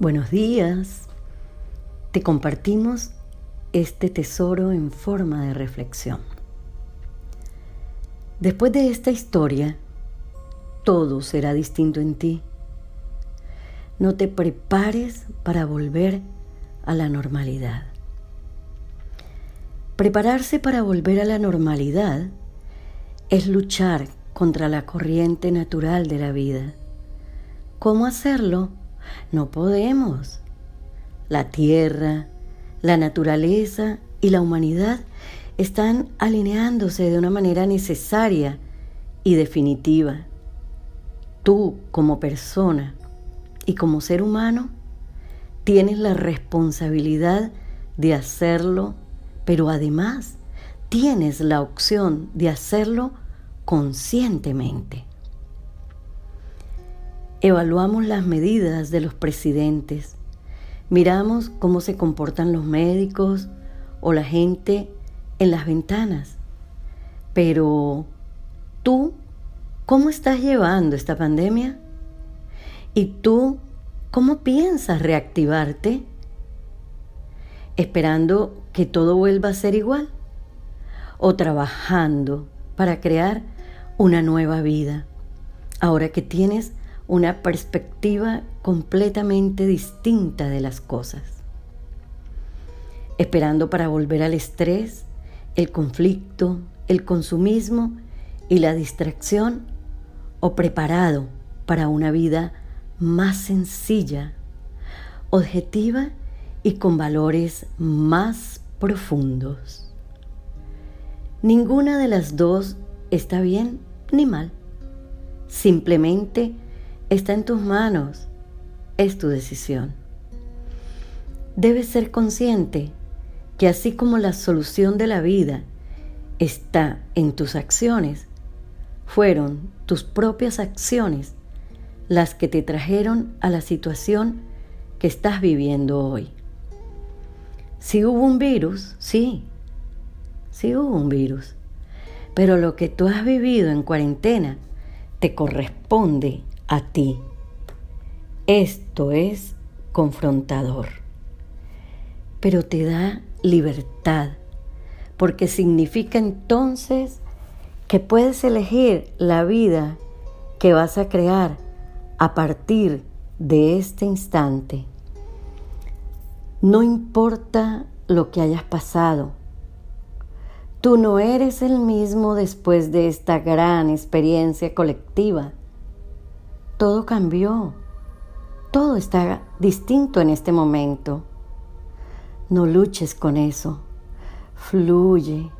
Buenos días. Te compartimos este tesoro en forma de reflexión. Después de esta historia, todo será distinto en ti. No te prepares para volver a la normalidad. Prepararse para volver a la normalidad es luchar contra la corriente natural de la vida. ¿Cómo hacerlo? No podemos. La tierra, la naturaleza y la humanidad están alineándose de una manera necesaria y definitiva. Tú como persona y como ser humano tienes la responsabilidad de hacerlo, pero además tienes la opción de hacerlo conscientemente. Evaluamos las medidas de los presidentes, miramos cómo se comportan los médicos o la gente en las ventanas. Pero tú, ¿cómo estás llevando esta pandemia? ¿Y tú, cómo piensas reactivarte? ¿Esperando que todo vuelva a ser igual? ¿O trabajando para crear una nueva vida? Ahora que tienes una perspectiva completamente distinta de las cosas. Esperando para volver al estrés, el conflicto, el consumismo y la distracción, o preparado para una vida más sencilla, objetiva y con valores más profundos. Ninguna de las dos está bien ni mal. Simplemente está en tus manos, es tu decisión. Debes ser consciente que así como la solución de la vida está en tus acciones, fueron tus propias acciones las que te trajeron a la situación que estás viviendo hoy. Si hubo un virus, sí, sí hubo un virus, pero lo que tú has vivido en cuarentena te corresponde a ti. Esto es confrontador, pero te da libertad, porque significa entonces que puedes elegir la vida que vas a crear a partir de este instante. No importa lo que hayas pasado, tú no eres el mismo después de esta gran experiencia colectiva todo cambió. Todo está distinto en este momento. No luches con eso. Fluye,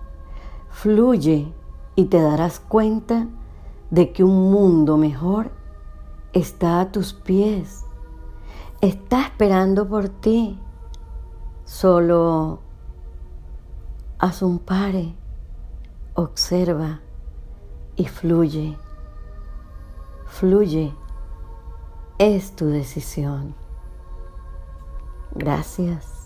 fluye y te darás cuenta de que un mundo mejor está a tus pies. Está esperando por ti. Solo haz un pare, observa y fluye. Fluye es tu decisión. Gracias.